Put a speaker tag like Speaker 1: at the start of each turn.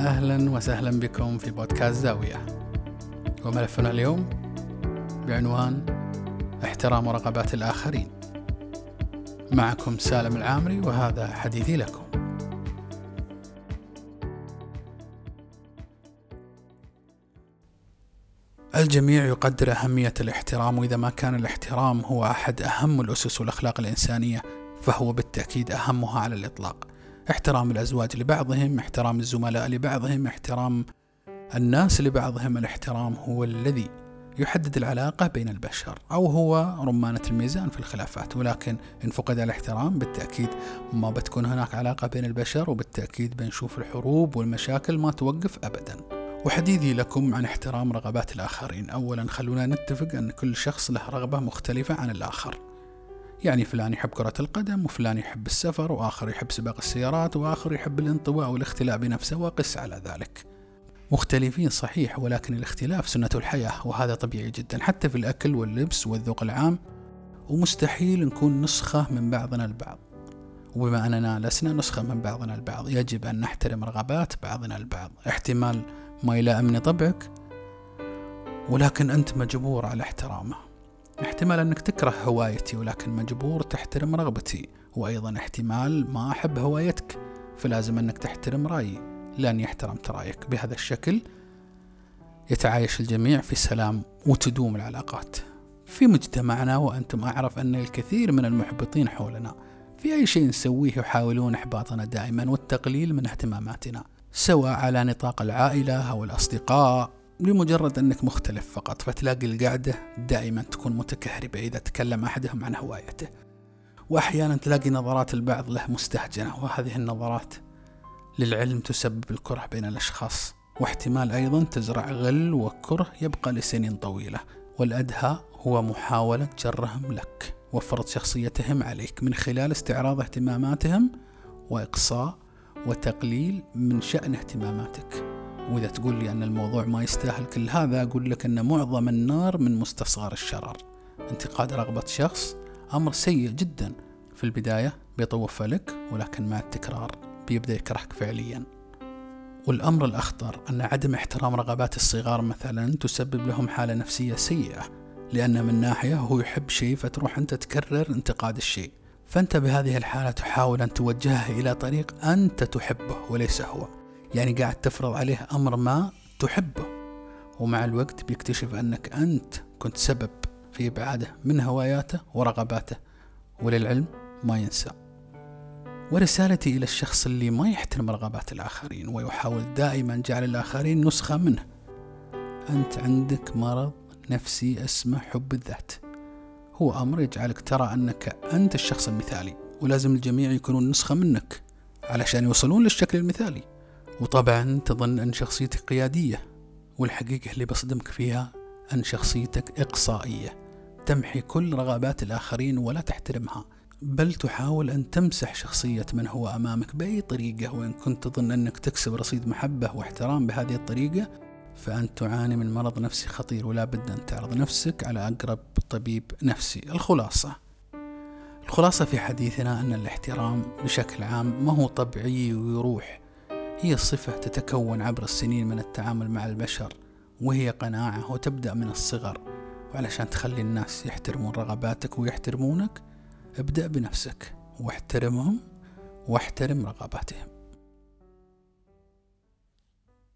Speaker 1: أهلا وسهلا بكم في بودكاست زاوية. وملفنا اليوم بعنوان احترام ورغبات الآخرين. معكم سالم العامري وهذا حديثي لكم. الجميع يقدر أهمية الاحترام وإذا ما كان الاحترام هو أحد أهم الأسس والأخلاق الإنسانية فهو بالتأكيد أهمها على الإطلاق. احترام الأزواج لبعضهم احترام الزملاء لبعضهم احترام الناس لبعضهم. الاحترام هو الذي يحدد العلاقة بين البشر أو هو رمانة الميزان في الخلافات. ولكن إن فقد الاحترام بالتأكيد ما بتكون هناك علاقة بين البشر وبالتأكيد بنشوف الحروب والمشاكل ما توقف أبدا. وحديثي لكم عن احترام رغبات الآخرين. أولا خلونا نتفق أن كل شخص له رغبة مختلفة عن الآخر. يعني فلان يحب كرة القدم وفلان يحب السفر وآخر يحب سباق السيارات وآخر يحب الانطواء والاختلاء بنفسه وقس على ذلك. مختلفين صحيح ولكن الاختلاف سنة الحياة وهذا طبيعي جدا حتى في الأكل واللبس والذوق العام. ومستحيل نكون نسخة من بعضنا البعض. وبما أننا لسنا نسخة من بعضنا البعض يجب أن نحترم رغبات بعضنا البعض. احتمال ما يلائمني طبعك ولكن أنت مجبور على احترامه. احتمال أنك تكره هوايتي ولكن مجبور تحترم رغبتي. وأيضا احتمال ما أحب هوايتك. فلازم أنك تحترم رأيي لأني احترمت رأيك. بهذا الشكل يتعايش الجميع في سلام وتدوم العلاقات. في مجتمعنا وأنتم أعرف أن الكثير من المحبطين حولنا. في أي شيء نسويه يحاولون إحباطنا دائما والتقليل من اهتماماتنا سواء على نطاق العائلة أو الأصدقاء لمجرد أنك مختلف فقط فتلاقي القعدة دائما تكون متكهربة إذا تكلم أحدهم عن هوايته. وأحيانا تلاقي نظرات البعض له مستهجنة وهذه النظرات للعلم تسبب الكره بين الأشخاص. واحتمال أيضا تزرع غل وكره يبقى لسنين طويلة والأدهى هو محاولة جرهم لك وفرض شخصيتهم عليك من خلال استعراض اهتماماتهم وإقصاء وتقليل من شأن اهتماماتك. وإذا تقول لي أن الموضوع ما يستاهل كل هذا أقول لك أن معظم النار من مستصغر الشرر. انتقاد رغبة شخص أمر سيء جدا. في البداية بيطوف لك ولكن مع التكرار بيبدأ يكرهك فعليا. والأمر الأخطر أن عدم احترام رغبات الصغار مثلا تسبب لهم حالة نفسية سيئة لأن من ناحية هو يحب شيء فتروح أنت تكرر انتقاد الشيء. فأنت بهذه الحالة تحاول أن توجهه إلى طريق أنت تحبه وليس هو. يعني قاعد تفرض عليه أمر ما تحبه. ومع الوقت بيكتشف أنك أنت كنت سبب في إبعاده من هواياته ورغباته وللعلم ما ينسى. ورسالتي إلى الشخص اللي ما يحترم رغبات الآخرين ويحاول دائما جعل الآخرين نسخة منه. أنت عندك مرض نفسي اسمه حب الذات. هو أمر يجعلك ترى أنك أنت الشخص المثالي ولازم الجميع يكونون نسخة منك علشان يوصلون للشكل المثالي. وطبعا تظن أن شخصيتك قيادية والحقيقة اللي بصدمك فيها أن شخصيتك إقصائية. تمحي كل رغبات الآخرين ولا تحترمها بل تحاول أن تمسح شخصية من هو أمامك بأي طريقة. وإن كنت تظن أنك تكسب رصيد محبة واحترام بهذه الطريقة فأنت تعاني من مرض نفسي خطير ولا بد أن تعرض نفسك على أقرب طبيب نفسي. الخلاصة. الخلاصة في حديثنا أن الاحترام بشكل عام ما هو طبيعي ويروح. هي صفة تتكون عبر السنين من التعامل مع البشر وهي قناعة وتبدأ من الصغر. وعلشان تخلي الناس يحترمون رغباتك ويحترمونك ابدأ بنفسك واحترمهم واحترم رغباتهم.